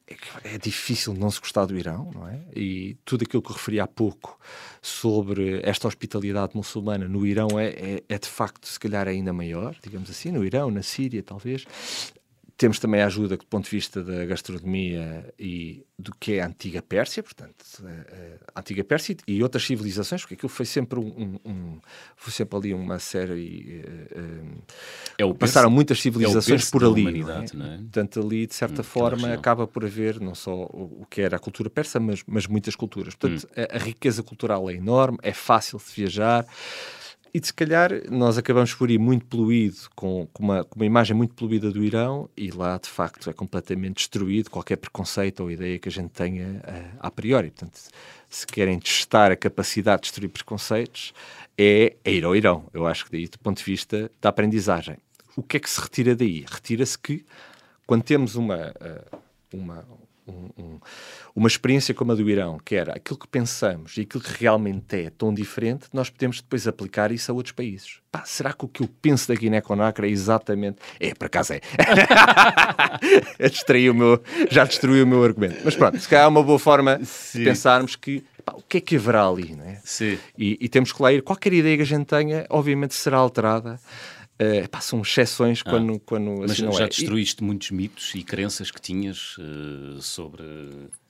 é, é difícil não se gostar do Irão, não é? E tudo aquilo que eu referi há pouco sobre esta hospitalidade muçulmana no Irão é, é, é, de facto, se calhar, ainda maior, digamos assim, no Irão, na Síria, talvez. Temos também a ajuda do ponto de vista da gastronomia e do que é a antiga Pérsia, portanto, a, antiga Pérsia e outras civilizações, porque aquilo foi sempre um, um foi sempre ali uma série. Uh, é o passaram muitas civilizações é por ali. Não é? Não é? Portanto, ali, de certa hum, forma, acaba por haver não só o, o, que era a cultura persa, mas, mas muitas culturas. Portanto, hum. a, a riqueza cultural é enorme, é fácil de viajar. E se calhar nós acabamos por ir muito poluído, com, com, uma, com uma imagem muito poluída do Irão, e lá de facto é completamente destruído qualquer preconceito ou ideia que a gente tenha uh, a priori. Portanto, se querem testar a capacidade de destruir preconceitos, é, é ir ao Irão. Eu acho que daí, do ponto de vista da aprendizagem. O que é que se retira daí? Retira-se que quando temos uma, uh, uma, um, um, uma experiência como a do Irão, que era aquilo que pensamos e aquilo que realmente é tão diferente, nós podemos depois aplicar isso a outros países. Pá, será que o que eu penso da Guiné-Conakry é exatamente... É, por acaso é. o meu, já destruiu o meu argumento. Mas pronto, se calhar é uma boa forma Sim. de pensarmos que o que é que haverá ali, não é? E, e temos que lá ir. Qualquer ideia que a gente tenha, obviamente será alterada Uh, pá, são exceções ah, quando, quando assim mas já é. destruíste e... muitos mitos e crenças que tinhas uh, sobre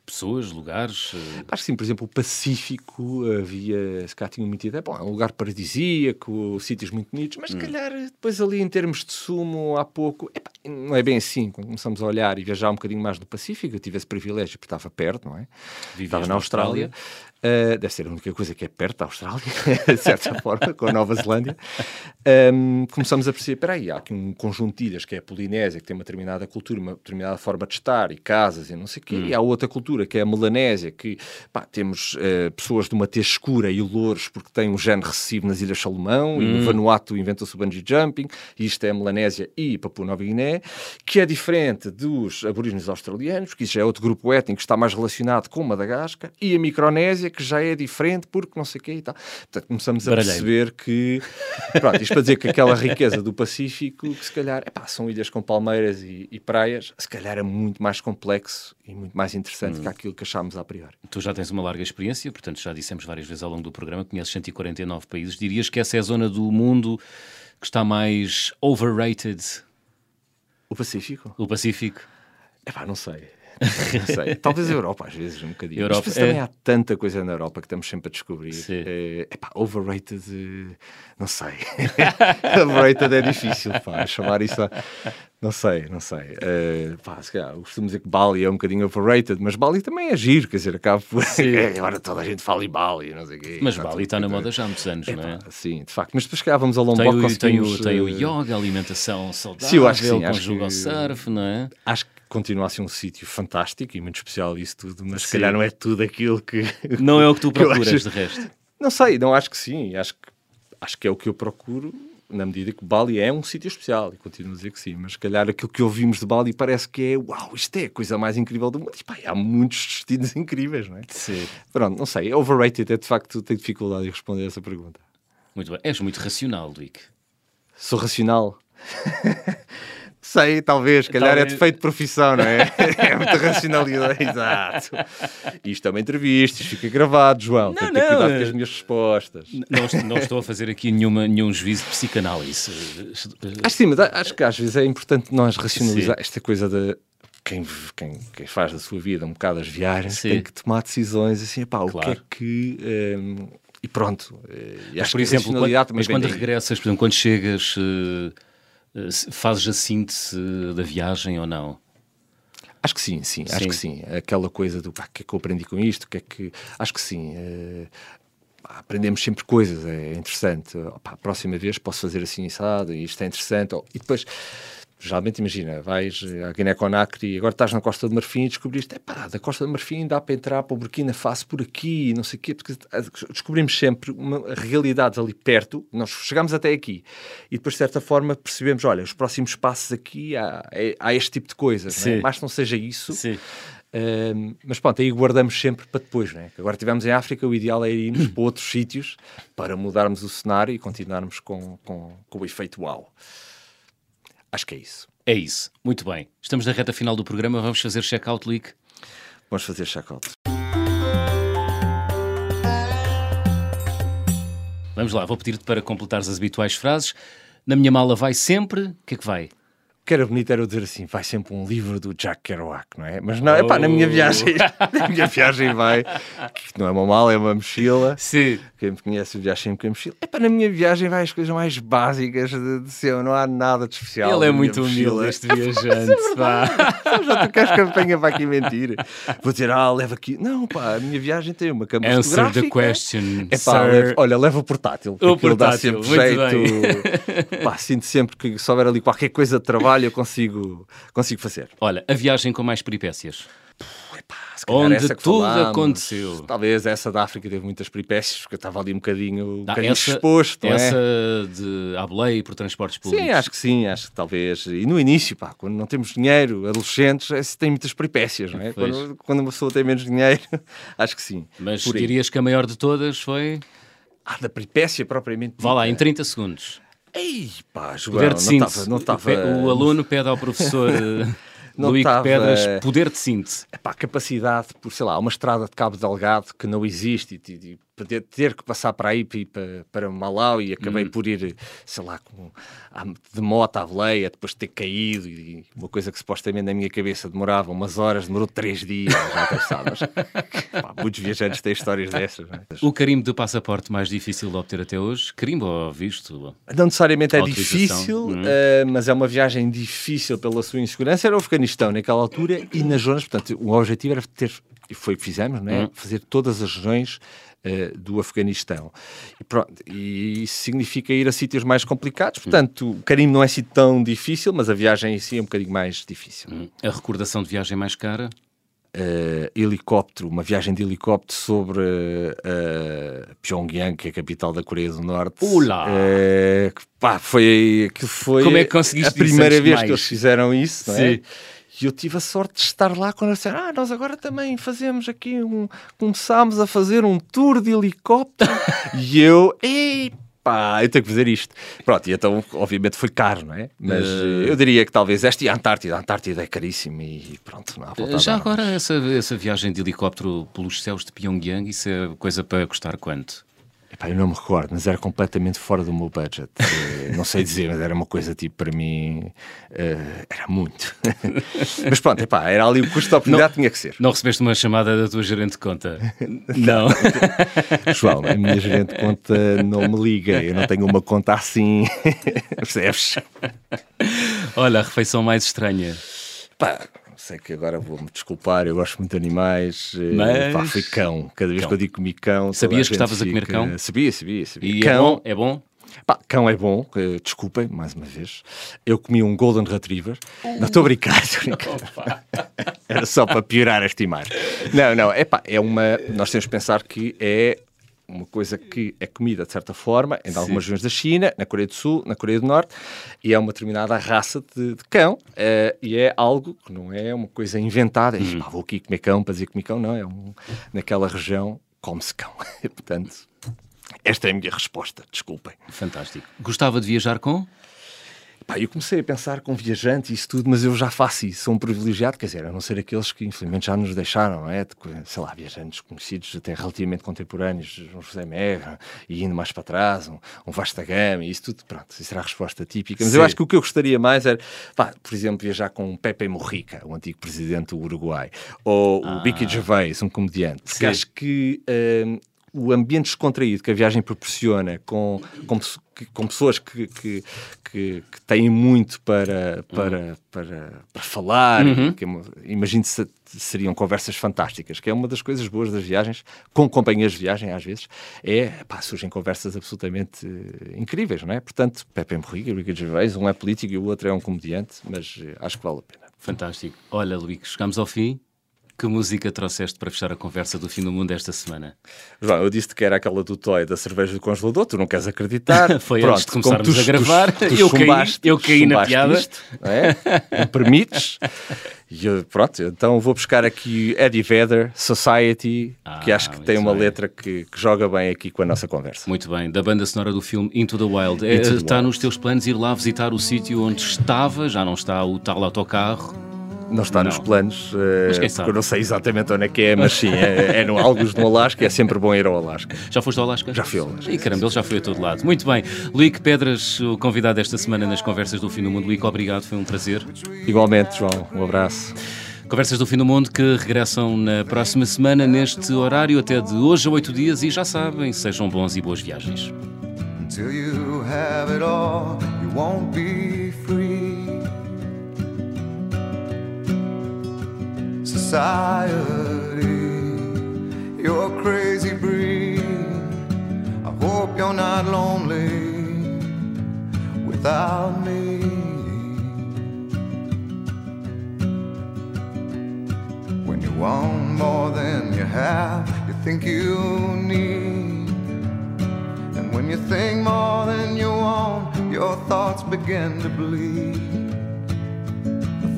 pessoas, lugares? Uh... Acho que sim, por exemplo, o Pacífico havia, se cá tinha uma ideia, bom, é um lugar paradisíaco, sítios muito bonitos, mas hum. se calhar depois ali em termos de sumo, há pouco, epá, não é bem assim, quando começamos a olhar e viajar um bocadinho mais do Pacífico, eu tive esse privilégio porque estava perto, não é? Vivias estava na Austrália. Uh, deve ser a única coisa que é perto da Austrália, de certa forma, com a Nova Zelândia. Um, começamos a perceber, espera aí, há aqui um conjunto de ilhas que é a Polinésia, que tem uma determinada cultura, uma determinada forma de estar e casas e não sei o quê, hum. e há outra cultura que é a Melanésia, que pá, temos uh, pessoas de uma tez escura e louros porque tem um género recessivo nas Ilhas Salomão, hum. e no. Vanuatu inventou-se o bungee jumping, e isto é a Melanésia e Papua Nova Guiné, que é diferente dos aborígenes australianos, que isso já é outro grupo étnico que está mais relacionado com Madagascar, e a Micronésia, que já é diferente porque não sei o quê e tal. Portanto, começamos a perceber que, pronto, isto para dizer que aquela riqueza do Pacífico, que se calhar, epá, são ilhas com palmeiras e, e, praias, se calhar é muito mais complexo e muito mais interessante hum. que aquilo que achámos a priori. Tu já tens uma larga experiência, portanto já dissemos várias vezes ao longo do programa, conheces 149 países. Dirias que essa é a zona do mundo que está mais overrated? O Pacífico? O Pacífico. Epá, não sei. Sei. Talvez a Europa, às vezes, um bocadinho. Europa, Mas também é... há tanta coisa na Europa que estamos sempre a descobrir. É, epá, overrated, eh, não sei. overrated é difícil, pá, chamar isso a... Não sei, não sei. Uh, pá, se calhar, costumo dizer que Bali é um bocadinho overrated, mas Bali também é giro, quer dizer, acaba por. Agora toda a gente fala em Bali, não sei o quê. Mas Bali está na moda já há muitos anos, não é? sim, de facto. Mas depois chegávamos ao Lombok, tem o, conseguimos... Tem o, tem o yoga, alimentação saudável, sim, eu acho que sim, conjuga acho que... surf, não é? Acho que continua a ser um sítio fantástico e muito especial isso tudo, mas se calhar não é tudo aquilo que... Não é o que tu procuras, acho... de resto. Não sei, não acho que sim. Acho que, acho que é o que eu procuro na medida que Bali é um sítio especial, e continuo a dizer que sim, mas se calhar aquilo que ouvimos de Bali parece que é uau, isto é a coisa mais incrível do mundo. E, pá, há muitos destinos incríveis, não é? Sim. Pronto, não sei, overrated é de facto, tenho dificuldade em responder a essa pergunta. Muito bem, és muito racional, Luiz. Sou racional. Sei, talvez, calhar é talvez... é defeito de profissão, não é? é muita racionalidade, exato. Isto é uma entrevista, isto fica gravado, João. Não, Tem que ter cuidado com as minhas respostas. Não, não estou a fazer aqui nenhuma, nenhum juízo de psicanálise. Acho, sim, mas acho que às vezes é importante nós racionalizar sim. esta coisa de quem, quem, quem, faz da sua vida um bocado as viagens sim. tem que tomar decisões assim, pá, claro. o que é que. Um, e pronto. Eh, e acho por exemplo, quando, mas quando regressas, por exemplo, quando chegas. Uh, fazes a síntese da viagem ou não? Acho que sim, sim, sim, acho que sim. Aquela coisa do pá, que é que eu aprendi com isto, que é que. Acho que sim. Uh, aprendemos sempre coisas, é interessante. Opa, a próxima vez posso fazer assim, assado, e isto é interessante. E depois geralmente imagina, vais a Guiné-Conakry, agora estás na Costa do Marfim e descobriste, pá, da Costa do Marfim dá para entrar para o Burkina Faso por aqui, não sei o quê, porque descobrimos sempre uma, realidades ali perto, nós chegamos até aqui e depois de certa forma percebemos, olha, os próximos passos aqui há, é, há este tipo de coisas, não é? mas não seja isso. Sim. Uh, mas pronto, aí guardamos sempre para depois, né? Agora estivemos em África, o ideal é irmos para outros sítios para mudarmos o cenário e continuarmos com, com, com o efeito uau. Acho que é isso. É isso. Muito bem. Estamos na reta final do programa. Vamos fazer check-out, Leak? Vamos fazer check-out. Vamos lá, vou pedir-te para completares as habituais frases. Na minha mala vai sempre. O que é que vai? Que era bonito era eu dizer assim, vai sempre um livro do Jack Kerouac, não é? Mas não, oh. epá, na minha viagem, na minha viagem vai, que não é uma mala, é uma mochila. Sim. Quem me conhece viaja sempre com a mochila. Epá, na minha viagem vai as coisas mais básicas de, de seu, não há nada de especial. Ele é muito humilde, este viajante. pá. Já tu queres campanha para aqui mentir? Vou dizer, ah, leva aqui. Não, pá, a minha viagem tem uma câmera Answer the question, Epá, leva, olha, leva o portátil. O portátil, dá sempre jeito. Pá, sinto sempre que se houver ali qualquer coisa de trabalho eu consigo, consigo fazer. Olha, a viagem com mais peripécias. Epá, Onde tudo falámos, aconteceu. Talvez essa da África teve muitas peripécias, porque eu estava ali um bocadinho, um bocadinho essa, exposto. Essa é? de Abelei por transportes públicos. Sim, acho que sim, acho que talvez. E no início, pá, quando não temos dinheiro, adolescentes, é, tem muitas peripécias, não é? Quando, quando, uma pessoa tem menos dinheiro, acho que sim. Mas dirias que a maior de todas foi. Ah, da peripécia propriamente. Vá lá, em 30 segundos. Ei, pá, João, Poder de não estava... Não tava... O aluno pede ao professor... não Luís tava... Pedras, poder de síntese. Epá, capacidade por, sei lá, uma estrada de cabo delgado que não existe e, e, e ter que passar para aí para, para Malau e acabei hum. por ir, sei lá, com, de moto à veleia, depois de ter caído e uma coisa que supostamente na minha cabeça demorava umas horas, demorou três dias, já pensadas. muitos viajantes têm histórias dessas. É? O carimbo do passaporte mais difícil de obter até hoje? Carimbo ou visto? Não necessariamente é difícil, hum. uh, mas é uma viagem difícil pela sua insegurança. Era o Afeganistão naquela altura e nas zonas, portanto, o objetivo era ter, e foi o que fizemos, não é? Hum. fazer todas as regiões uh, do Afeganistão. E, pronto, e isso significa ir a sítios mais complicados, portanto, o carimbo não é assim tão difícil, mas a viagem em si é um bocadinho mais difícil. Hum. A recordação de viagem mais cara? Uh, helicóptero, uma viagem de helicóptero sobre uh, Pyongyang, que é a capital da Coreia do Norte. Ula! Uh, pá, foi, que foi Como é que a primeira vez mais? que eles fizeram isso, não é? Sim. E eu tive a sorte de estar lá quando disseram: Ah, nós agora também fazemos aqui um. Começámos a fazer um tour de helicóptero. e eu, ei, pá, eu tenho que fazer isto. Pronto, e então, obviamente, foi caro, não é? Mas uh... eu diria que talvez esta e a Antártida. A Antártida é caríssima e pronto, não há volta Já agora, essa, essa viagem de helicóptero pelos céus de Pyongyang, isso é coisa para custar quanto? Epá, eu não me recordo, mas era completamente fora do meu budget. uh, não sei dizer, mas era uma coisa tipo para mim. Uh, era muito. mas pronto, epá, era ali o custo da oportunidade, tinha que ser. Não recebeste uma chamada da tua gerente de conta? não. João, a minha gerente de conta não me liga. Eu não tenho uma conta assim. Percebes? Olha, a refeição mais estranha. Pá, sei que agora vou-me desculpar, eu gosto muito de animais. Eh, Mas... Pá, fui cão. Cada vez cão. que eu digo comi cão. Sabias que estavas fica... a comer cão? Sabia, sabia, sabia. E é cão... é bom? É bom? Pá, cão é bom, uh, desculpem, mais uma vez. Eu comi um Golden Retriever. Uh. Não estou a brincar, estou a brincar. Era só para piorar esta imagem. Não, não, é pá, é uma. Nós temos que pensar que é uma coisa que é comida de certa forma em Sim. algumas regiões da China, na Coreia do Sul, na Coreia do Norte, e é uma determinada raça de, de cão, uh, e é algo que não é uma coisa inventada, uhum. pá, vou aqui comer cão para dizer comer cão, não, é um, naquela região come-se cão. Portanto, esta é a minha resposta, desculpem. Fantástico. Gostava de viajar com? Pá, eu comecei a pensar com viajante e isso tudo, mas eu já faço isso, sou um privilegiado, quer dizer, a não ser aqueles que infelizmente já nos deixaram, não é? Sei lá, viajantes conhecidos até relativamente contemporâneos, um José Merra, e indo mais para trás, um, um Vasta Gama, e isso tudo, pronto, isso era a resposta típica. Mas Sim. eu acho que o que eu gostaria mais era, pá, por exemplo, viajar com Pepe Mujica, o antigo presidente do Uruguai, ou ah. o Vicky Gervais, um comediante, porque Sim. acho que. Uh, o ambiente descontraído que a viagem proporciona com, com, com pessoas que, que, que, que, têm muito para, para, uhum. para, para falar, uhum. é imagino que seriam conversas fantásticas, que é uma das coisas boas das viagens, com companhias de viagem às vezes, é, pá, surgem conversas absolutamente uh, incríveis, não é? Portanto, Pepe Henrique e Ricky Gervais, um é político e o outro é um comediante, mas uh, acho que vale a pena. Fantástico. Olha, Luís, chegamos ao fim. Que música trouxeste para fechar a conversa do fim do mundo esta semana? João, eu disse que era aquela do Toy da cerveja do congelador, tu não queres acreditar. Foi Pronto, antes de começarmos tu, a gravar. Tu, tu eu, caí, eu caí na piada. Isto, é? Me permites? E eu, pronto, então vou buscar aqui Eddie Vedder, Society, ah, que acho que tem uma bem. letra que, que, joga bem aqui com a nossa conversa. Muito bem, da banda sonora do filme Into the Wild. Into é, the está Wild. nos teus planos ir lá visitar o sítio onde estava, já não está o tal autocarro não está não. nos planos, uh, porque eu não sei exatamente onde é que é, mas sim, é, é no Algos no Alasca, é sempre bom ir ao Alasca. Já foste ao Alasca? Já fui ao Alasca. E caramba, ele já foi a todo lado. Muito bem. Luíque Pedras, o convidado esta semana nas Conversas do Fim do Mundo. Luíque, obrigado, foi um prazer. Igualmente, João, um abraço. Conversas do Fim do Mundo que regressam na próxima semana, neste horário, até de hoje a oito dias, e já sabem, sejam bons e boas viagens. Until you have it all, you won't be free. Society. You're a crazy breed. I hope you're not lonely without me. When you want more than you have, you think you need. And when you think more than you want, your thoughts begin to bleed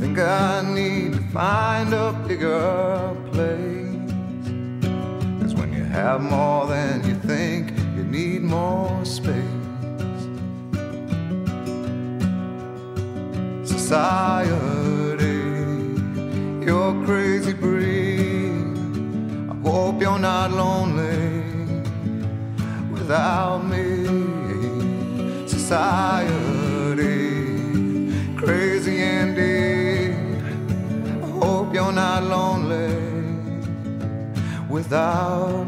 think I need to find a bigger place. Cause when you have more than you think, you need more space. Society, you're crazy breed. I hope you're not lonely without me. Society, lonely without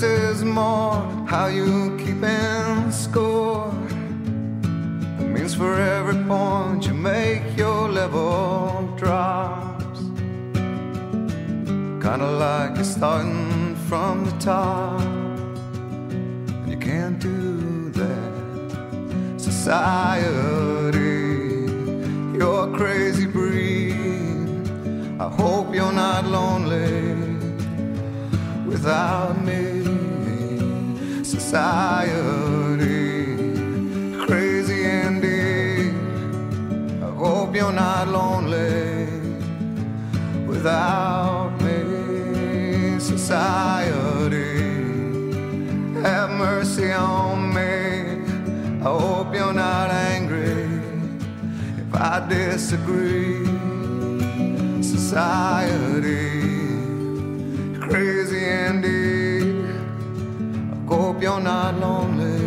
Is more, how you keep in score? It means for every point you make, your level drops. Kinda like you're starting from the top. And you can't do that. Society, you're a crazy breed. I hope you're not lonely without me. Society, crazy indeed. I hope you're not lonely without me. Society, have mercy on me. I hope you're not angry if I disagree. Society, crazy hope you're not lonely